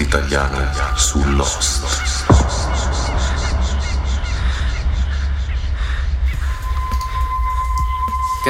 italiano su Lost.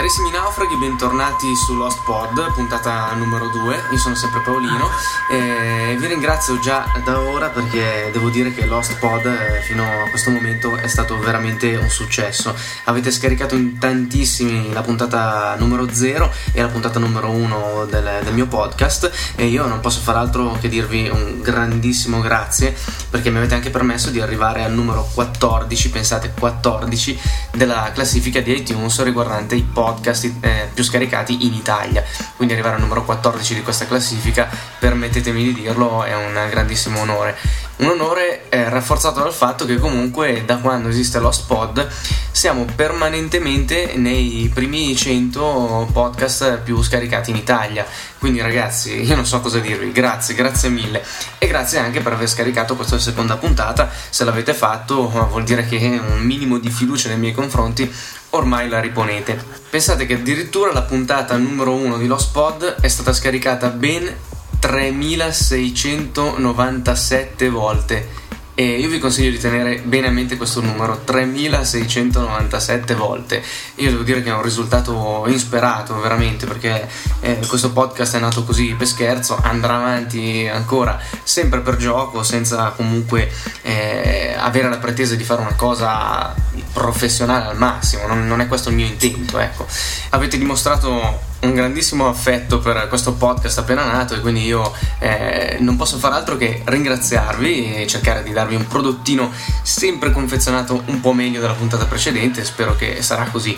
Carissimi naufraghi, bentornati su Lost Pod, puntata numero 2. Io sono sempre Paolino e vi ringrazio già da ora perché devo dire che Lost Pod eh, fino a questo momento è stato veramente un successo. Avete scaricato in tantissimi la puntata numero 0 e la puntata numero 1 del, del mio podcast e io non posso far altro che dirvi un grandissimo grazie perché mi avete anche permesso di arrivare al numero 14, pensate 14, della classifica di iTunes riguardante i podcast podcast eh, più scaricati in Italia. Quindi arrivare al numero 14 di questa classifica, permettetemi di dirlo, è un grandissimo onore. Un onore eh, rafforzato dal fatto che comunque da quando esiste Lost Pod siamo permanentemente nei primi 100 podcast più scaricati in Italia. Quindi ragazzi, io non so cosa dirvi, grazie, grazie mille. E grazie anche per aver scaricato questa seconda puntata. Se l'avete fatto vuol dire che un minimo di fiducia nei miei confronti ormai la riponete. Pensate che addirittura la puntata numero 1 di Lost Pod è stata scaricata ben 3697 volte. E io vi consiglio di tenere bene a mente questo numero 3697 volte. Io devo dire che è un risultato insperato veramente perché eh, questo podcast è nato così per scherzo andrà avanti ancora sempre per gioco senza comunque eh, avere la pretesa di fare una cosa professionale al massimo. Non, non è questo il mio intento ecco. Avete dimostrato un grandissimo affetto per questo podcast appena nato e quindi io eh, non posso far altro che ringraziarvi e cercare di darvi un prodottino sempre confezionato un po' meglio della puntata precedente, spero che sarà così.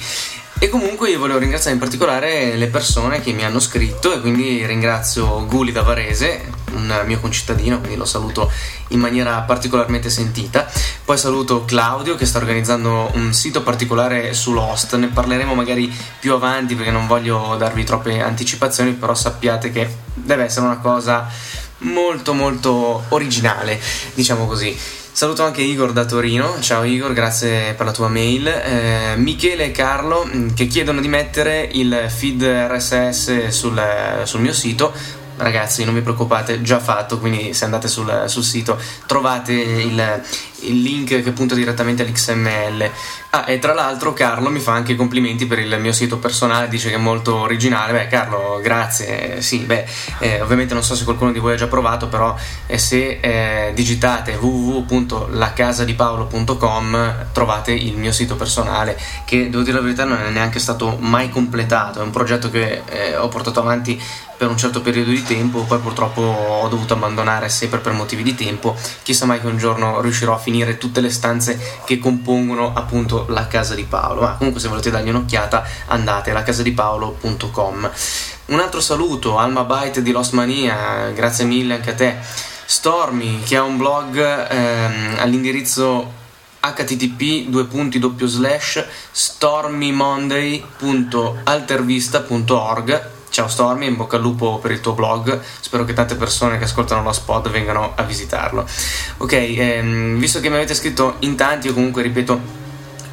E comunque io volevo ringraziare in particolare le persone che mi hanno scritto e quindi ringrazio Guli da Varese, un mio concittadino, quindi lo saluto in maniera particolarmente sentita. Poi saluto Claudio che sta organizzando un sito particolare su Lost, ne parleremo magari più avanti perché non voglio darvi troppe anticipazioni, però sappiate che deve essere una cosa molto molto originale, diciamo così. Saluto anche Igor da Torino, ciao Igor, grazie per la tua mail. Eh, Michele e Carlo mm, che chiedono di mettere il feed RSS sul, sul mio sito, ragazzi non vi preoccupate già fatto quindi se andate sul, sul sito trovate il, il, link che punta direttamente all'XML ah e tra l'altro Carlo mi fa anche i complimenti per il mio sito personale dice che è molto originale. Beh Carlo grazie. Sì beh eh, ovviamente non so se qualcuno di voi ha già provato però eh, se eh, digitate www.lacasadipaulo.com trovate il mio sito personale che devo dire la verità non è neanche stato mai completato. È un progetto che eh, ho portato avanti per un certo periodo di tempo, poi purtroppo ho dovuto abbandonare sempre per motivi di tempo. Chissà mai che un giorno riuscirò a finire tutte le stanze che compongono appunto la casa di Paolo. Ma comunque se volete dargli un'occhiata andate a lacasadipaulo.com. Un altro saluto, Alma Byte di Lost Mania, grazie mille anche a te. Stormy che ha un blog ehm, all'indirizzo http stormymonday.altervista.org Ciao Stormy, in bocca al lupo per il tuo blog. Spero che tante persone che ascoltano lo spot vengano a visitarlo. Ok, ehm, visto che mi avete scritto in tanti, io comunque ripeto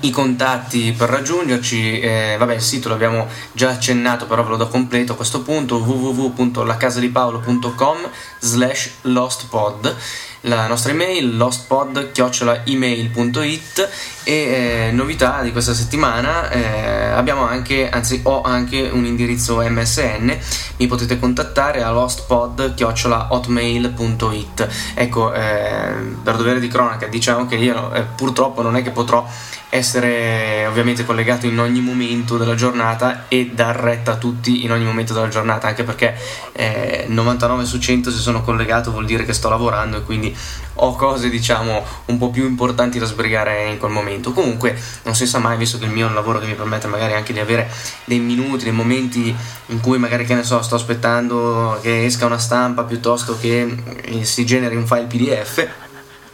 i contatti per raggiungerci, eh, vabbè il sito l'abbiamo già accennato però ve lo do completo a questo punto www.lacasadipaulo.com slash lostpod la nostra email lostpod.email.it e eh, novità di questa settimana eh, abbiamo anche, anzi ho anche un indirizzo MSN mi potete contattare a lostpod.hotmail.it ecco eh, per dovere di cronaca diciamo che io eh, purtroppo non è che potrò essere ovviamente collegato in ogni momento della giornata e dar retta a tutti in ogni momento della giornata, anche perché eh, 99 su 100 se sono collegato vuol dire che sto lavorando e quindi ho cose diciamo un po' più importanti da sbrigare in quel momento. Comunque non si sa mai, visto che il mio è un lavoro che mi permette magari anche di avere dei minuti, dei momenti in cui magari che ne so, sto aspettando che esca una stampa piuttosto che eh, si generi un file PDF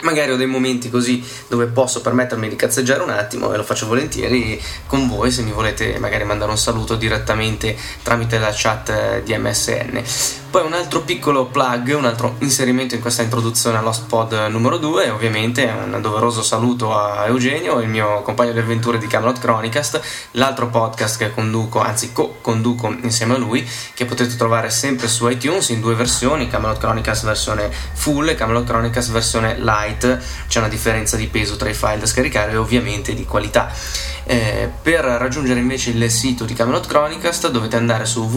magari ho dei momenti così dove posso permettermi di cazzeggiare un attimo e lo faccio volentieri con voi se mi volete magari mandare un saluto direttamente tramite la chat di MSN. Poi un altro piccolo plug, un altro inserimento in questa introduzione all'Host Pod numero 2, ovviamente un doveroso saluto a Eugenio, il mio compagno di avventure di Camelot Chronicast, l'altro podcast che conduco, anzi co-conduco insieme a lui, che potete trovare sempre su iTunes in due versioni, Camelot Chronicast versione full e Camelot Chronicast versione light, c'è una differenza di peso tra i file da scaricare e ovviamente di qualità. Eh, per raggiungere invece il sito di Camelot Chronicast dovete andare su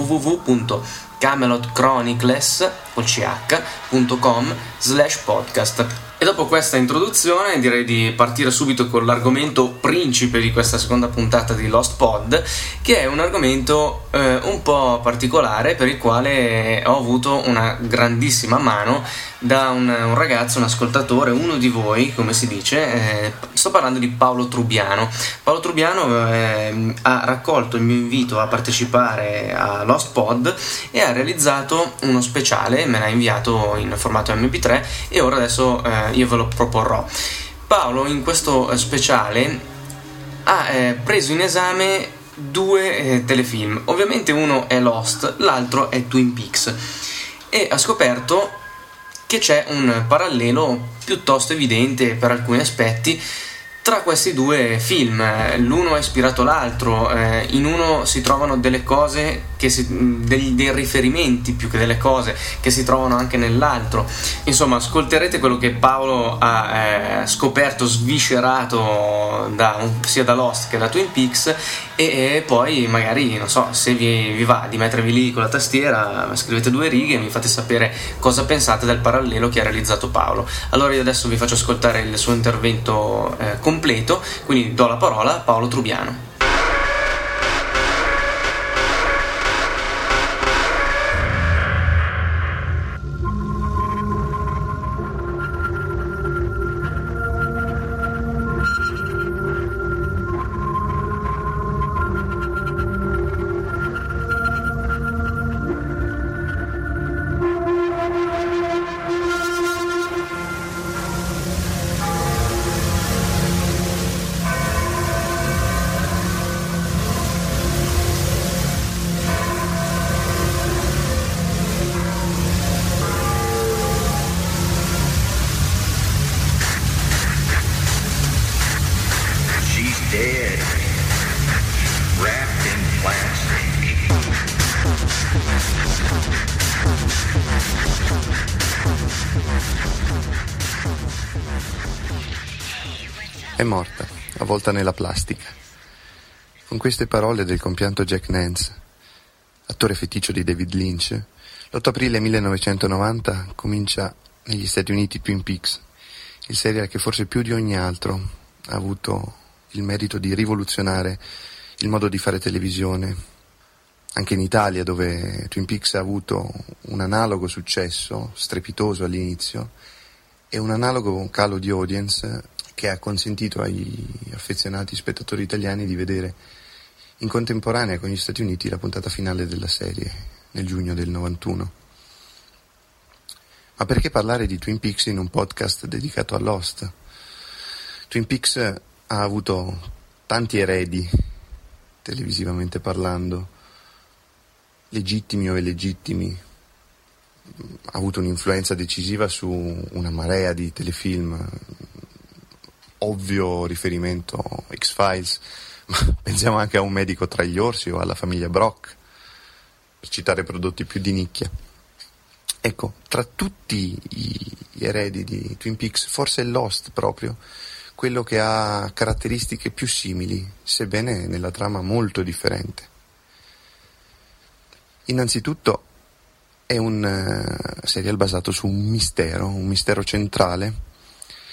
www.camelotchronicless.com slash podcast e dopo questa introduzione direi di partire subito con l'argomento principe di questa seconda puntata di Lost Pod, che è un argomento eh, un po' particolare per il quale ho avuto una grandissima mano da un, un, ragazzo, un ascoltatore, uno di voi, come si dice, eh, sto parlando di Paolo Trubiano. Paolo Trubiano eh, ha raccolto il mio invito a partecipare a Lost Pod e ha realizzato uno speciale, me l'ha inviato in formato MP3 e ora adesso eh, io ve lo proporrò. Paolo in questo speciale ha eh, preso in esame due eh, telefilm, ovviamente uno è Lost, l'altro è Twin Peaks e ha scoperto che c'è un parallelo piuttosto evidente per alcuni aspetti tra questi due film. L'uno ha ispirato l'altro, eh, in uno si trovano delle cose si, dei, dei, riferimenti più che delle cose che si trovano anche nell'altro. Insomma, ascolterete quello che Paolo ha eh, scoperto, sviscerato da sia da Lost che da Twin Peaks e, e poi magari, non so, se vi, vi, va di mettervi lì con la tastiera, scrivete due righe e mi fate sapere cosa pensate del parallelo che ha realizzato Paolo. Allora io adesso vi faccio ascoltare il suo intervento eh, completo, quindi do la parola a Paolo Trubiano. Avvolta nella plastica. Con queste parole del compianto Jack Nance, attore feticcio di David Lynch, l'8 aprile 1990 comincia negli Stati Uniti Twin Peaks, il serial che forse più di ogni altro ha avuto il merito di rivoluzionare il modo di fare televisione, anche in Italia dove Twin Peaks ha avuto un analogo successo, strepitoso all'inizio, e un analogo calo di audience che ha consentito ai affezionati spettatori italiani di vedere in contemporanea con gli Stati Uniti la puntata finale della serie nel giugno del 91. Ma perché parlare di Twin Peaks in un podcast dedicato a Lost? Twin Peaks ha avuto tanti eredi, televisivamente parlando, legittimi o illegittimi, ha avuto un'influenza decisiva su una marea di telefilm ovvio riferimento X-Files, ma pensiamo anche a un medico tra gli orsi o alla famiglia Brock, per citare prodotti più di nicchia. Ecco, tra tutti gli eredi di Twin Peaks, forse è Lost proprio, quello che ha caratteristiche più simili, sebbene nella trama molto differente. Innanzitutto è un uh, serial basato su un mistero, un mistero centrale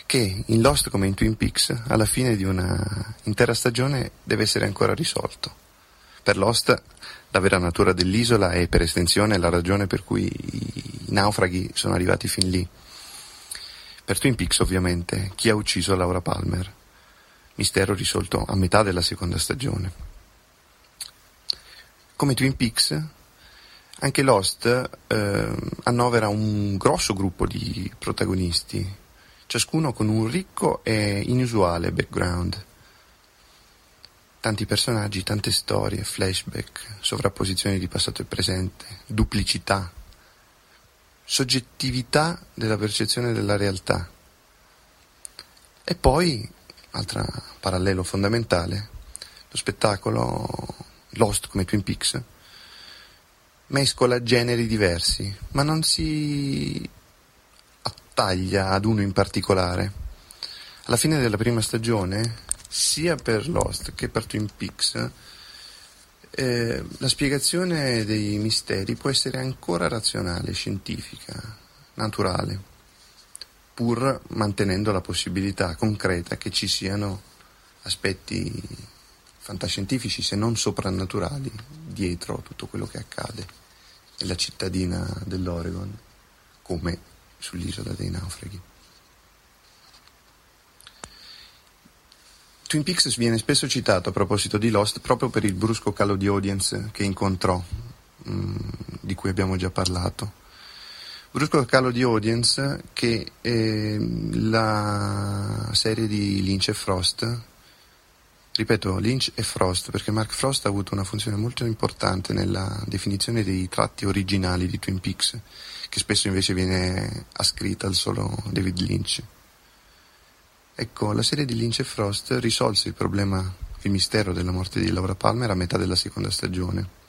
che in Lost come in Twin Peaks alla fine di una intera stagione deve essere ancora risolto. Per Lost la vera natura dell'isola è per estensione la ragione per cui i naufraghi sono arrivati fin lì. Per Twin Peaks ovviamente chi ha ucciso Laura Palmer, mistero risolto a metà della seconda stagione. Come Twin Peaks anche Lost eh, annovera un grosso gruppo di protagonisti ciascuno con un ricco e inusuale background. Tanti personaggi, tante storie, flashback, sovrapposizioni di passato e presente, duplicità, soggettività della percezione della realtà. E poi, altro parallelo fondamentale, lo spettacolo Lost come Twin Peaks mescola generi diversi, ma non si attaglia ad uno in particolare. Alla fine della prima stagione, sia per Lost che per Twin Peaks, eh, la spiegazione dei misteri può essere ancora razionale, scientifica, naturale, pur mantenendo la possibilità concreta che ci siano aspetti fantascientifici, se non soprannaturali, dietro tutto quello che accade nella cittadina dell'Oregon, come sull'isola dei naufraghi. Twin Peaks viene spesso citato a proposito di Lost proprio per il brusco calo di audience che incontrò, mh, mm, di cui abbiamo già parlato. Brusco calo di audience che eh, la serie di Lynch e Frost, ripeto Lynch e Frost perché Mark Frost ha avuto una funzione molto importante nella definizione dei tratti originali di Twin Peaks, che spesso invece viene ascritta al solo David Lynch. Ecco, la serie di Lynch e Frost risolse il problema, il mistero della morte di Laura Palmer a metà della seconda stagione.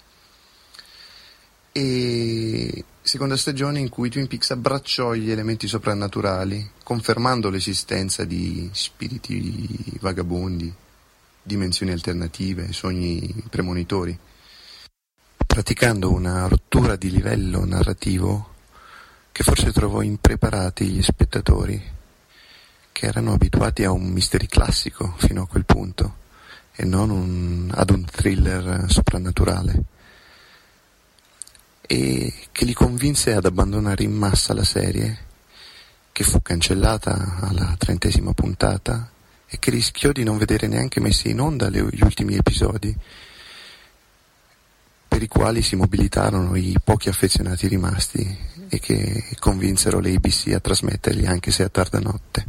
E seconda stagione in cui Twin Peaks abbracciò gli elementi soprannaturali, confermando l'esistenza di spiriti vagabondi, dimensioni alternative, sogni premonitori, praticando una rottura di livello narrativo che forse trovò impreparati gli spettatori che erano abituati a un mystery classico fino a quel punto e non un, ad un thriller soprannaturale. E che li convinse ad abbandonare in massa la serie che fu cancellata alla trentesima puntata e che rischiò di non vedere neanche messi in onda le, gli ultimi episodi per i quali si mobilitarono i pochi affezionati rimasti e che convinsero le ABC a trasmetterli anche se a tarda notte.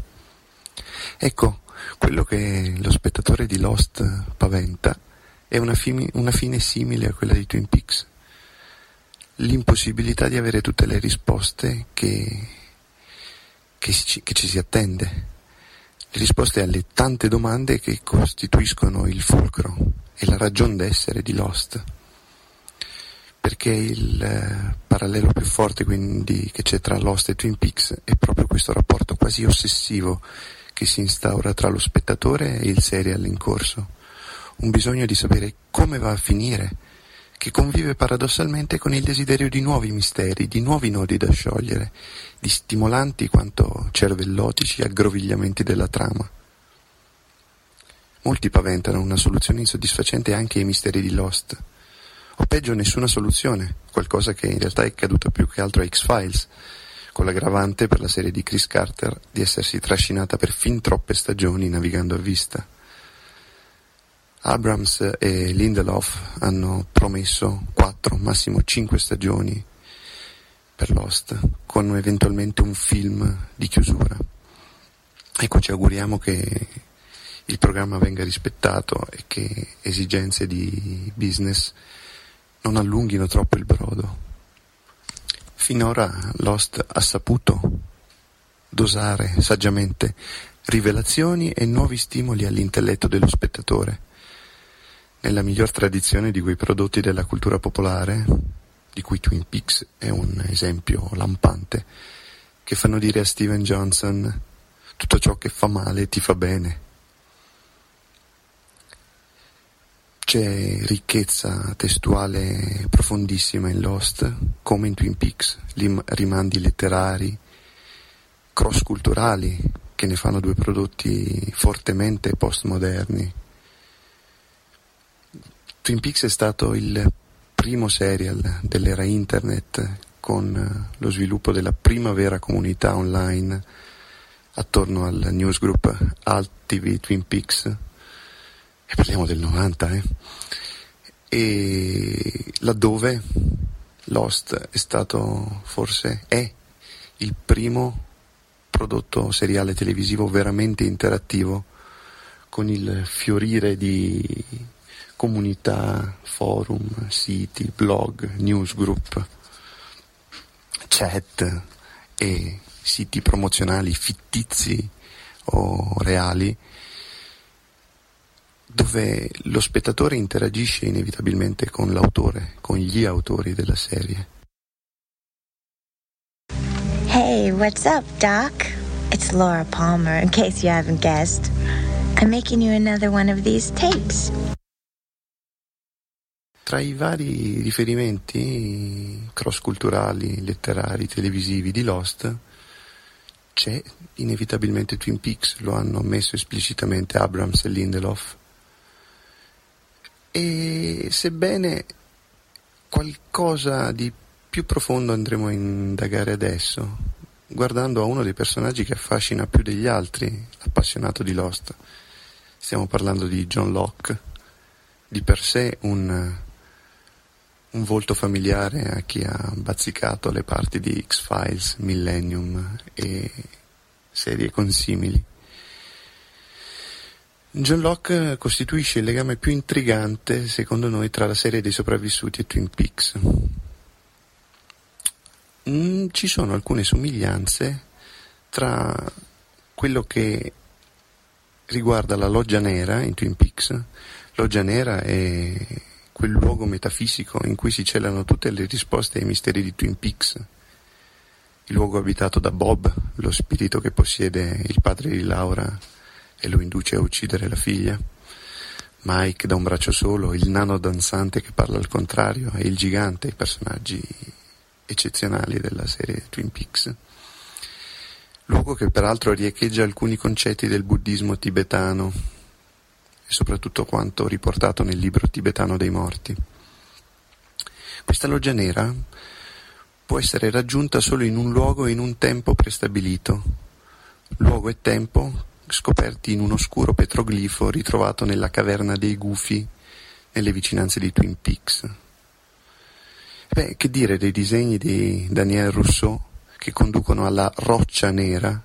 Ecco, quello che lo spettatore di Lost paventa è una, fine, una fine simile a quella di Twin Peaks. L'impossibilità di avere tutte le risposte che, che, ci, che ci si attende, risposte alle tante domande che costituiscono il fulcro e la ragion d'essere di Lost. Perché il eh, parallelo più forte quindi che c'è tra Lost e Twin Peaks è proprio questo rapporto quasi ossessivo che si instaura tra lo spettatore e il serial in corso, un bisogno di sapere come va a finire, che convive paradossalmente con il desiderio di nuovi misteri, di nuovi nodi da sciogliere, di stimolanti quanto cervellotici aggrovigliamenti della trama. Molti paventano una soluzione insoddisfacente anche ai misteri di Lost, o peggio nessuna soluzione, qualcosa che in realtà è accaduto più che altro a X-Files, con l'aggravante per la serie di Chris Carter di essersi trascinata per fin troppe stagioni navigando a vista. Abrams e Lindelof hanno promesso 4, massimo 5 stagioni per Lost, con eventualmente un film di chiusura. Ecco, ci auguriamo che il programma venga rispettato e che esigenze di business non allunghino troppo il brodo. Finora Lost ha saputo dosare saggiamente rivelazioni e nuovi stimoli all'intelletto dello spettatore, nella miglior tradizione di quei prodotti della cultura popolare, di cui Twin Peaks è un esempio lampante, che fanno dire a Steven Johnson tutto ciò che fa male ti fa bene. C'è ricchezza testuale profondissima in Lost, come in Twin Peaks, rimandi letterari, cross-culturali, che ne fanno due prodotti fortemente postmoderni. Twin Peaks è stato il primo serial dell'era internet con lo sviluppo della prima vera comunità online attorno al newsgroup Alt Twin Peaks e parliamo del 90, eh? e laddove Lost è stato forse è il primo prodotto seriale televisivo veramente interattivo con il fiorire di comunità, forum, siti, blog, newsgroup. chat e siti promozionali fittizi o reali dove lo spettatore interagisce inevitabilmente con l'autore, con gli autori della serie. Hey, what's up, Doc? It's Laura Palmer, in case you haven't guessed. I'm making you another one of these tapes. Tra i vari riferimenti cross-culturali, letterari, televisivi di Lost, c'è inevitabilmente Twin Peaks, lo hanno ammesso esplicitamente Abrams e Lindelof. E sebbene qualcosa di più profondo andremo a indagare adesso, guardando a uno dei personaggi che affascina più degli altri l'appassionato di Lost. Stiamo parlando di John Locke, di per sé un un volto familiare a chi ha bazzicato le parti di X-Files, Millennium e serie consimili. John Locke costituisce il legame più intrigante, secondo noi, tra la serie dei sopravvissuti e Twin Peaks. Mm, ci sono alcune somiglianze tra quello che riguarda la loggia nera in Twin Peaks. Loggia nera è quel luogo metafisico in cui si celano tutte le risposte ai misteri di Twin Peaks, il luogo abitato da Bob, lo spirito che possiede il padre di Laura e lo induce a uccidere la figlia, Mike da un braccio solo, il nano danzante che parla al contrario e il gigante, i personaggi eccezionali della serie Twin Peaks. Luogo che peraltro riecheggia alcuni concetti del buddismo tibetano, e soprattutto quanto riportato nel libro tibetano dei morti. Questa loggia nera può essere raggiunta solo in un luogo e in un tempo prestabilito, luogo e tempo scoperti in un oscuro petroglifo ritrovato nella caverna dei Gufi nelle vicinanze di Twin Peaks. Beh, che dire dei disegni di Daniel Rousseau che conducono alla roccia nera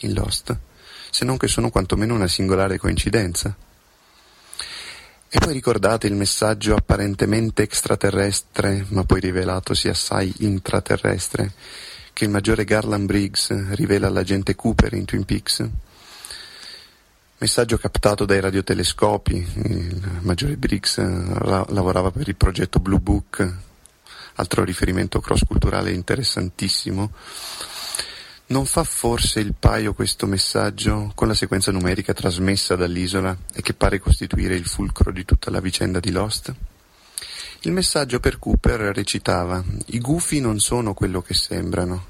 in Lost, se non che sono quantomeno una singolare coincidenza. E poi ricordate il messaggio apparentemente extraterrestre, ma poi rivelatosi assai intraterrestre, che il maggiore Garland Briggs rivela all'agente Cooper in Twin Peaks? Messaggio captato dai radiotelescopi, il maggiore Briggs lavorava per il progetto Blue Book, altro riferimento cross-culturale interessantissimo, non fa forse il paio questo messaggio con la sequenza numerica trasmessa dall'isola e che pare costituire il fulcro di tutta la vicenda di Lost? Il messaggio per Cooper recitava I gufi non sono quello che sembrano.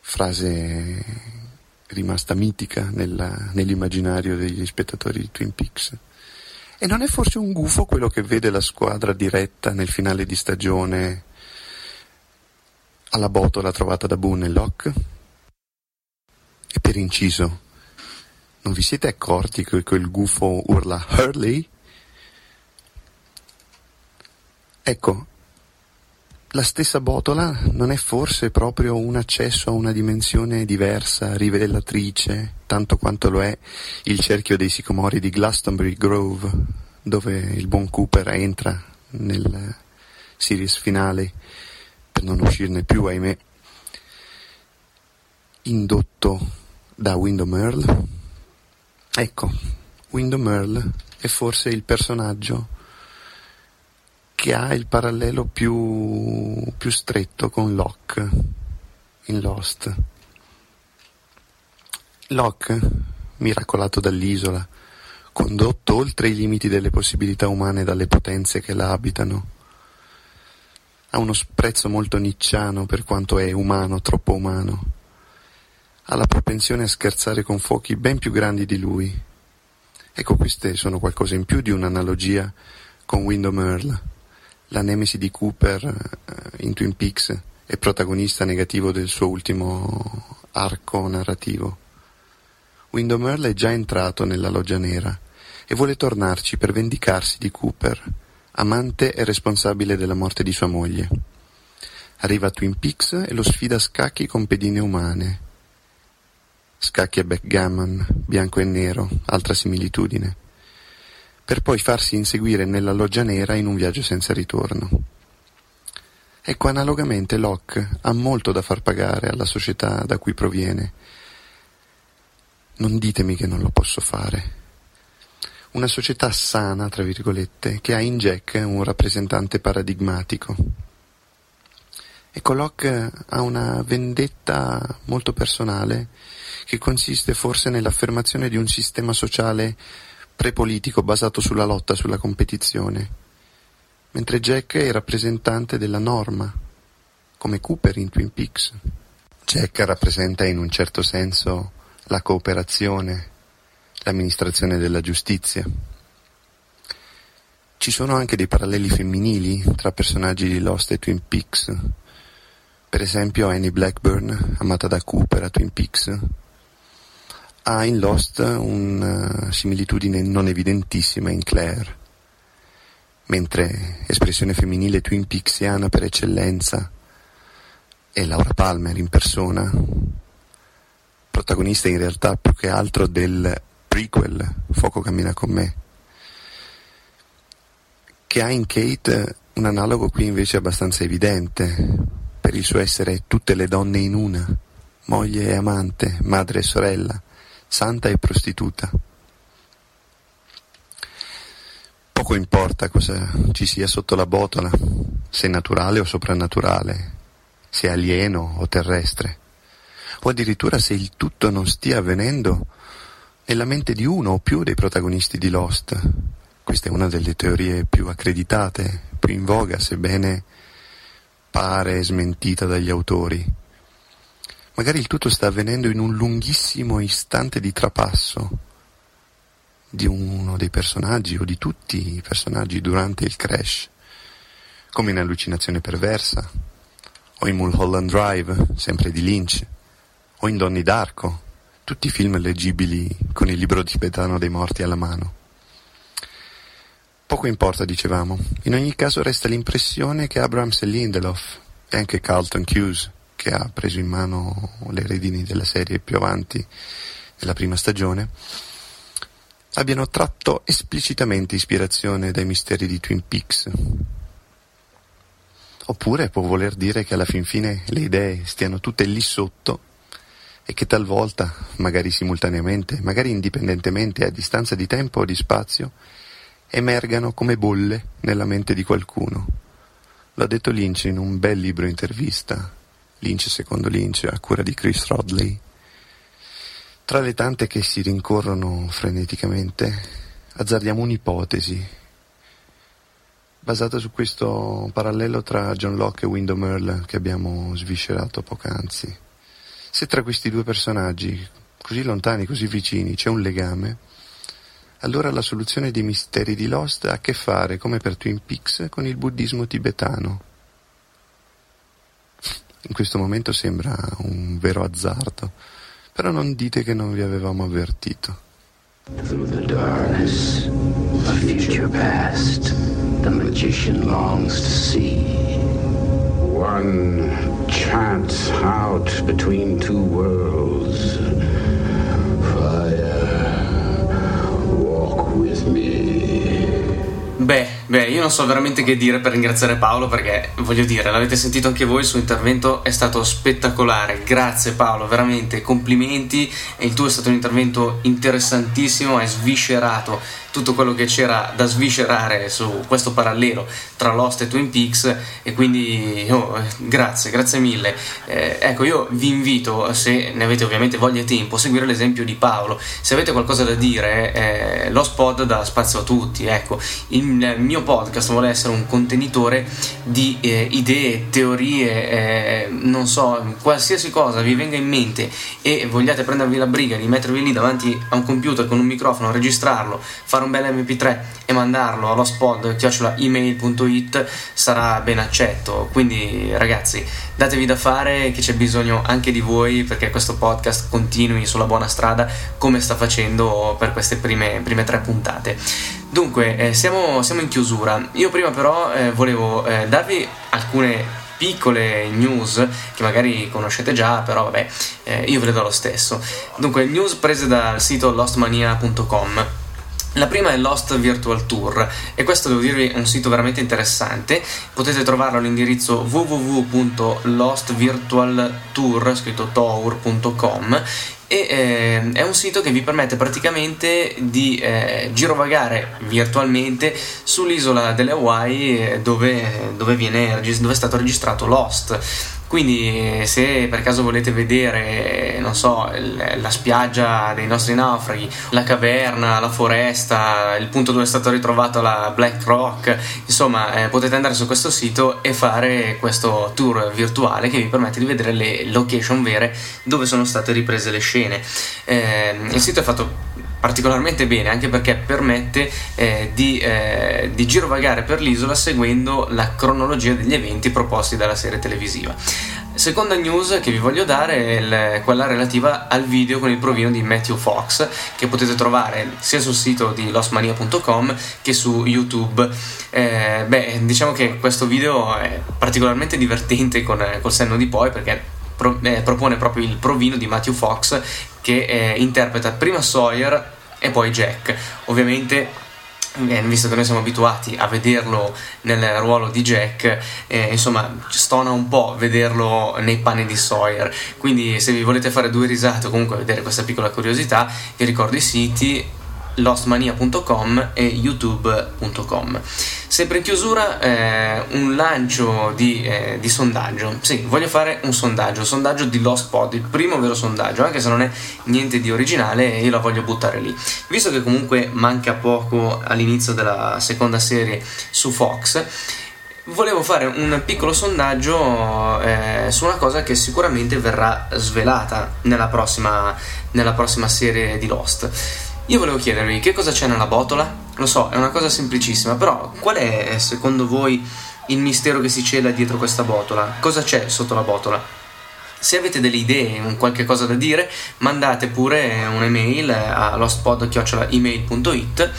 Frase rimasta mitica nella, nell'immaginario degli spettatori di Twin Peaks. E non è forse un gufo quello che vede la squadra diretta nel finale di stagione alla botola trovata da Boone e Locke? E per inciso, non vi siete accorti che quel gufo urla Hurley? Ecco, la stessa botola non è forse proprio un accesso a una dimensione diversa, rivelatrice, tanto quanto lo è il cerchio dei sicomori di Glastonbury Grove, dove il buon Cooper entra nel series finale per non uscirne più, ahimè, indotto da Windom Earl? Ecco, Windom Earl è forse il personaggio che ha il parallelo più, più stretto con Locke in Lost. Locke, miracolato dall'isola, condotto oltre i limiti delle possibilità umane dalle potenze che la abitano, ha uno sprezzo molto nicciano per quanto è umano, troppo umano. Ha la propensione a scherzare con fuochi ben più grandi di lui. Ecco, queste sono qualcosa in più di un'analogia con Windom Earl, la nemesi di Cooper eh, in Twin Peaks e protagonista negativo del suo ultimo arco narrativo. Windom Earl è già entrato nella loggia nera e vuole tornarci per vendicarsi di Cooper amante e responsabile della morte di sua moglie. Arriva a Twin Peaks e lo sfida a scacchi con pedine umane. Scacchi e backgammon, bianco e nero, altra similitudine. Per poi farsi inseguire nella loggia nera in un viaggio senza ritorno. Ecco, analogamente Locke ha molto da far pagare alla società da cui proviene. Non ditemi che non lo posso fare. Una società sana, tra virgolette, che ha in Jack un rappresentante paradigmatico. Ecco, Locke ha una vendetta molto personale che consiste forse nell'affermazione di un sistema sociale prepolitico basato sulla lotta, sulla competizione mentre Jack è rappresentante della norma, come Cooper in Twin Peaks. Jack rappresenta in un certo senso la cooperazione, l'amministrazione della giustizia. Ci sono anche dei paralleli femminili tra personaggi di Lost e Twin Peaks. Per esempio Annie Blackburn, amata da Cooper a Twin Peaks, ha in Lost una similitudine non evidentissima in Claire mentre espressione femminile twin peaksiana per eccellenza è Laura Palmer in persona, protagonista in realtà più che altro del prequel Fuoco cammina con me, che ha in Kate un analogo qui invece abbastanza evidente per il suo essere tutte le donne in una, moglie e amante, madre e sorella, santa e prostituta. Poco importa cosa ci sia sotto la botola, se naturale o soprannaturale, se alieno o terrestre, o addirittura se il tutto non stia avvenendo nella mente di uno o più dei protagonisti di Lost. Questa è una delle teorie più accreditate, più in voga, sebbene pare smentita dagli autori. Magari il tutto sta avvenendo in un lunghissimo istante di trapasso, di uno dei personaggi o di tutti i personaggi durante il crash, come in Allucinazione perversa, o in Mulholland Drive, sempre di Lynch, o in Donnie d'Arco, tutti film leggibili con il libro tibetano dei morti alla mano. Poco importa, dicevamo, in ogni caso resta l'impressione che Abrams e Lindelof, e anche Carlton Hughes, che ha preso in mano le redini della serie più avanti nella prima stagione, abbiano tratto esplicitamente ispirazione dai misteri di Twin Peaks. Oppure può voler dire che alla fin fine le idee stiano tutte lì sotto e che talvolta, magari simultaneamente, magari indipendentemente a distanza di tempo o di spazio, emergano come bolle nella mente di qualcuno. Lo ha detto Lynch in un bel libro intervista, Lynch secondo Lynch, a cura di Chris Rodley, tra le tante che si rincorrono freneticamente, azzardiamo un'ipotesi basata su questo parallelo tra John Locke e Wyndham Earl che abbiamo sviscerato poc'anzi. Se tra questi due personaggi, così lontani, così vicini, c'è un legame, allora la soluzione dei misteri di Lost ha a che fare, come per Twin Peaks, con il buddismo tibetano. In questo momento sembra un vero azzardo però non dite che non vi avevamo avvertito. Through the darkness, a future past, the magician longs to see. One chant out between two worlds. Fire, walk with me. Beh, Beh, io non so veramente che dire per ringraziare Paolo perché voglio dire, l'avete sentito anche voi, il suo intervento è stato spettacolare. Grazie Paolo, veramente complimenti. Il tuo è stato un intervento interessantissimo, hai sviscerato tutto quello che c'era da sviscerare su questo parallelo tra Lost e Twin Peaks e quindi oh, grazie, grazie mille. Eh, ecco, io vi invito, se ne avete ovviamente voglia e tempo, a seguire l'esempio di Paolo. Se avete qualcosa da dire, eh, Lost Pod dà spazio a tutti. Ecco, il mio podcast vuole essere un contenitore di eh, idee, teorie, eh, non so, qualsiasi cosa vi venga in mente e vogliate prendervi la briga di mettervi lì davanti a un computer con un microfono, registrarlo, fare un bel mp3 e mandarlo allo spot email.it sarà ben accetto. Quindi ragazzi datevi da fare che c'è bisogno anche di voi perché questo podcast continui sulla buona strada come sta facendo per queste prime, prime tre puntate. Dunque eh, siamo, siamo, in chiusura. Io prima però eh, volevo eh, darvi alcune piccole news che magari conoscete già, però vabbè, eh, io ve le do lo stesso. Dunque, news prese dal sito lostmania.com La prima è Lost Virtual Tour e questo devo dirvi è un sito veramente interessante. Potete trovarlo all'indirizzo www.lostvirtualtour scritto tour.com e eh, è un sito che vi permette praticamente di eh, girovagare virtualmente sull'isola delle Hawaii eh, dove, dove, viene, dove è stato registrato Lost quindi se per caso volete vedere, non so, la spiaggia dei nostri naufraghi, la caverna, la foresta, il punto dove è stato ritrovato la Black Rock, insomma eh, potete andare su questo sito e fare questo tour virtuale che vi permette di vedere le location vere dove sono state riprese le scene. Eh, il sito è fatto particolarmente bene anche perché permette eh, di, eh, di, girovagare per l'isola seguendo la cronologia degli eventi proposti dalla serie televisiva. Seconda news che vi voglio dare è quella relativa al video con il provino di Matthew Fox che potete trovare sia sul sito di lostmania.com che su YouTube. Eh, beh, diciamo che questo video è particolarmente divertente con, col senno di poi perché pro, eh, propone proprio il provino di Matthew Fox che eh, interpreta prima Sawyer e poi Jack. Ovviamente visto che noi siamo abituati a vederlo nel ruolo di Jack, eh, insomma, stona un po' vederlo nei panni di Sawyer. Quindi, se vi volete fare due risate o comunque vedere questa piccola curiosità, vi ricordo i siti lostmania.com e youtube.com. Sempre in chiusura eh, un lancio di, eh, di, sondaggio. Sì, voglio fare un sondaggio, un sondaggio di Lost Pod, il primo vero sondaggio, anche se non è niente di originale, io la voglio buttare lì. Visto che comunque manca poco all'inizio della seconda serie su Fox, volevo fare un piccolo sondaggio eh, su una cosa che sicuramente verrà svelata nella prossima, nella prossima serie di Lost. Io volevo chiedervi che cosa c'è nella botola? Lo so, è una cosa semplicissima, però qual è secondo voi il mistero che si cela dietro questa botola? Cosa c'è sotto la botola? Se avete delle idee, un qualche cosa da dire, mandate pure un'email a lostpod.email.it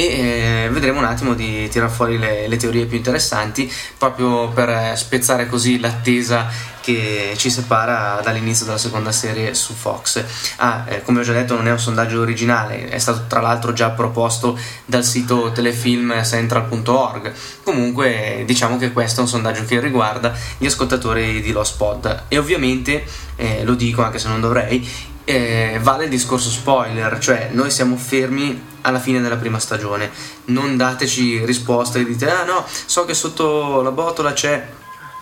e eh, vedremo un attimo di tirare fuori le, le, teorie più interessanti proprio per spezzare così l'attesa che ci separa dall'inizio della seconda serie su Fox. Ah, eh, come ho già detto, non è un sondaggio originale, è stato tra l'altro già proposto dal sito telefilmcentral.org. Comunque, diciamo che questo è un sondaggio che riguarda gli ascoltatori di Lost Pod. E ovviamente, eh, lo dico anche se non dovrei, eh, vale il discorso spoiler, cioè noi siamo fermi alla fine della prima stagione. Non dateci risposte e dite: Ah no, so che sotto la botola c'è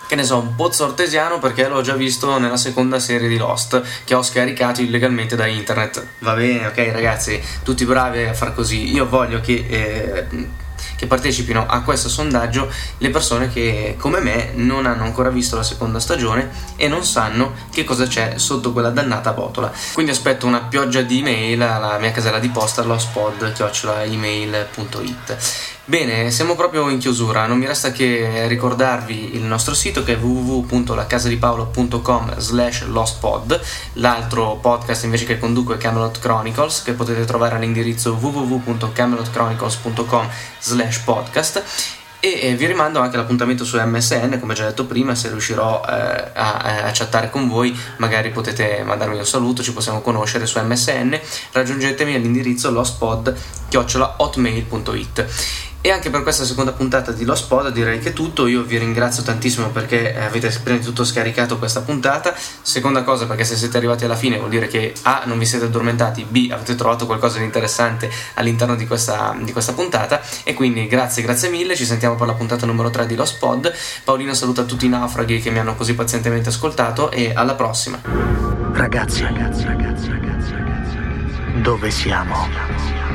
che ne so, un pozzo artesiano perché l'ho già visto nella seconda serie di Lost che ho scaricato illegalmente da internet. Va bene, ok ragazzi, tutti bravi a far così. Io voglio che eh, che partecipino a questo sondaggio le persone che come me non hanno ancora visto la seconda stagione e non sanno che cosa c'è sotto quella dannata botola. Quindi aspetto una pioggia di email alla mia casella di posta lostpod.email.it Bene, siamo proprio in chiusura, non mi resta che ricordarvi il nostro sito che è www.lacasadipaulo.com slash lostpod, l'altro podcast invece che conduco è Camelot Chronicles che potete trovare all'indirizzo www.camelotchronicles.com slash podcast. E vi rimando anche all'appuntamento su MSN, come già detto prima, se riuscirò eh, a, a, chattare con voi, magari potete mandarmi un saluto, ci possiamo conoscere su MSN, raggiungetemi all'indirizzo lostpod.hotmail.it. E anche per questa seconda puntata di Lost Pod direi che è tutto. Io vi ringrazio tantissimo perché avete prima di tutto scaricato questa puntata. Seconda cosa, perché se siete arrivati alla fine vuol dire che A. non vi siete addormentati, B. avete trovato qualcosa di interessante all'interno di questa, di questa puntata. E quindi grazie, grazie mille. Ci sentiamo per la puntata numero 3 di Lost Pod. Paolino saluta tutti i naufraghi che mi hanno così pazientemente ascoltato. E alla prossima. Ragazzi, ragazzi, ragazzi, ragazzi, ragazzi. Dove siamo?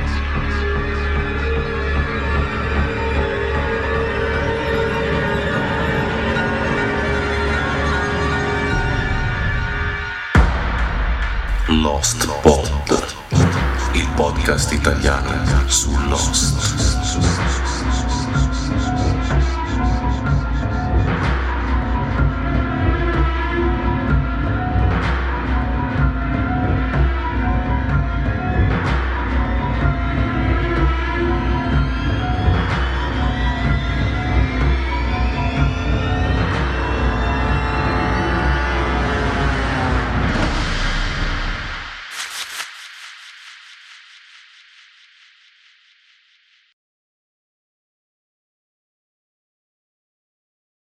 Lost Pod, il podcast italiano su Lost.